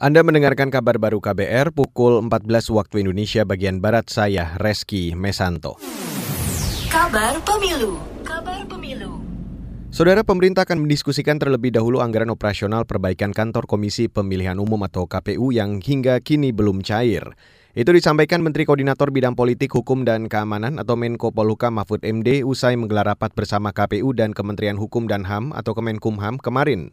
Anda mendengarkan kabar baru KBR pukul 14 waktu Indonesia bagian Barat saya, Reski Mesanto. Kabar Pemilu Kabar Pemilu Saudara pemerintah akan mendiskusikan terlebih dahulu anggaran operasional perbaikan kantor Komisi Pemilihan Umum atau KPU yang hingga kini belum cair. Itu disampaikan Menteri Koordinator Bidang Politik, Hukum, dan Keamanan atau Menko Polhukam Mahfud MD usai menggelar rapat bersama KPU dan Kementerian Hukum dan HAM atau Kemenkumham kemarin.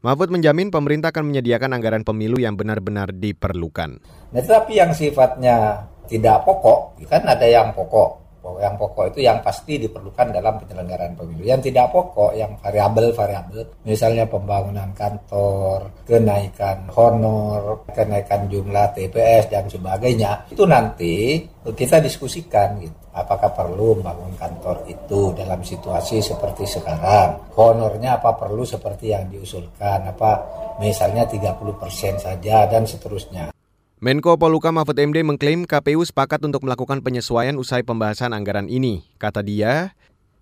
Mahfud menjamin pemerintah akan menyediakan anggaran pemilu yang benar-benar diperlukan. Nah, tetapi yang sifatnya tidak pokok, kan ada yang pokok. Yang pokok itu yang pasti diperlukan dalam penyelenggaraan pemilu. Yang tidak pokok, yang variabel-variabel, misalnya pembangunan kantor, kenaikan honor, kenaikan jumlah TPS dan sebagainya, itu nanti kita diskusikan gitu. Apakah perlu membangun kantor itu dalam situasi seperti sekarang? Honornya apa perlu seperti yang diusulkan? Apa misalnya 30% saja dan seterusnya. Menko Poluka Mahfud MD mengklaim KPU sepakat untuk melakukan penyesuaian usai pembahasan anggaran ini. Kata dia,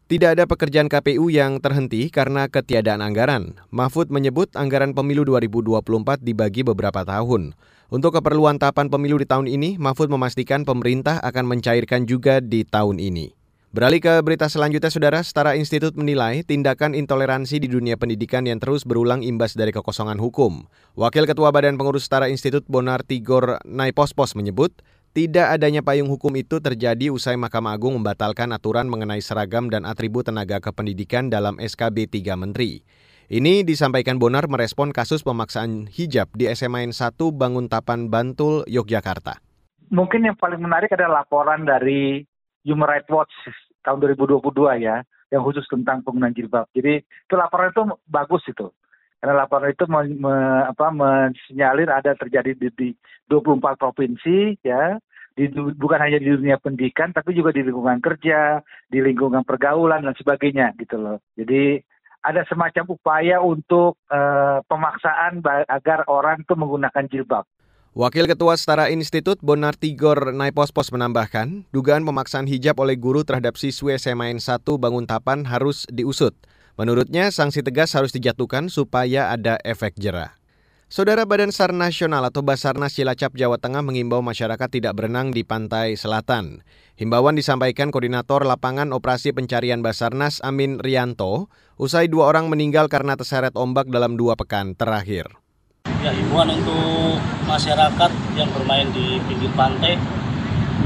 tidak ada pekerjaan KPU yang terhenti karena ketiadaan anggaran. Mahfud menyebut anggaran pemilu 2024 dibagi beberapa tahun. Untuk keperluan tahapan pemilu di tahun ini, Mahfud memastikan pemerintah akan mencairkan juga di tahun ini. Beralih ke berita selanjutnya, Saudara, Setara Institut menilai tindakan intoleransi di dunia pendidikan yang terus berulang imbas dari kekosongan hukum. Wakil Ketua Badan Pengurus Setara Institut Bonar Tigor Naipospos menyebut, tidak adanya payung hukum itu terjadi usai Mahkamah Agung membatalkan aturan mengenai seragam dan atribut tenaga kependidikan dalam SKB 3 Menteri. Ini disampaikan Bonar merespon kasus pemaksaan hijab di SMA 1 Banguntapan Bantul, Yogyakarta. Mungkin yang paling menarik adalah laporan dari Human Rights Watch tahun 2022 ya, yang khusus tentang penggunaan jilbab. Jadi itu laporan itu bagus itu. Karena laporan itu me, me, apa, ada terjadi di, di 24 provinsi ya, di, bukan hanya di dunia pendidikan tapi juga di lingkungan kerja, di lingkungan pergaulan dan sebagainya gitu loh. Jadi ada semacam upaya untuk uh, pemaksaan agar orang itu menggunakan jilbab. Wakil Ketua Setara Institut Bonar Tigor Naipospos menambahkan, dugaan pemaksaan hijab oleh guru terhadap siswi SMA 1 Banguntapan harus diusut. Menurutnya, sanksi tegas harus dijatuhkan supaya ada efek jerah. Saudara Badan SAR Nasional atau Basarnas Cilacap Jawa Tengah mengimbau masyarakat tidak berenang di pantai selatan. Himbauan disampaikan Koordinator Lapangan Operasi Pencarian Basarnas Amin Rianto usai dua orang meninggal karena terseret ombak dalam dua pekan terakhir. Ya, himbauan untuk masyarakat yang bermain di pinggir pantai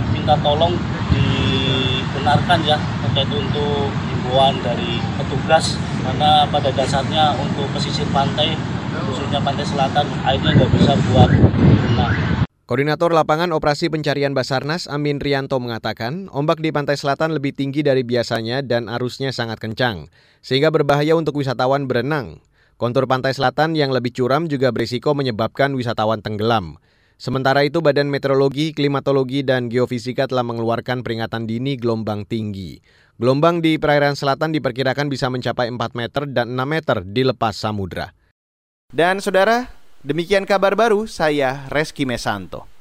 minta tolong dibenarkan ya terkait untuk himbauan dari petugas karena pada dasarnya untuk pesisir pantai khususnya pantai selatan airnya nggak bisa buat renang. Koordinator lapangan operasi pencarian Basarnas Amin Rianto mengatakan, ombak di pantai selatan lebih tinggi dari biasanya dan arusnya sangat kencang, sehingga berbahaya untuk wisatawan berenang. Kontur pantai selatan yang lebih curam juga berisiko menyebabkan wisatawan tenggelam. Sementara itu, Badan Meteorologi, Klimatologi, dan Geofisika telah mengeluarkan peringatan dini gelombang tinggi. Gelombang di perairan selatan diperkirakan bisa mencapai 4 meter dan 6 meter di lepas samudra. Dan saudara, demikian kabar baru saya Reski Mesanto.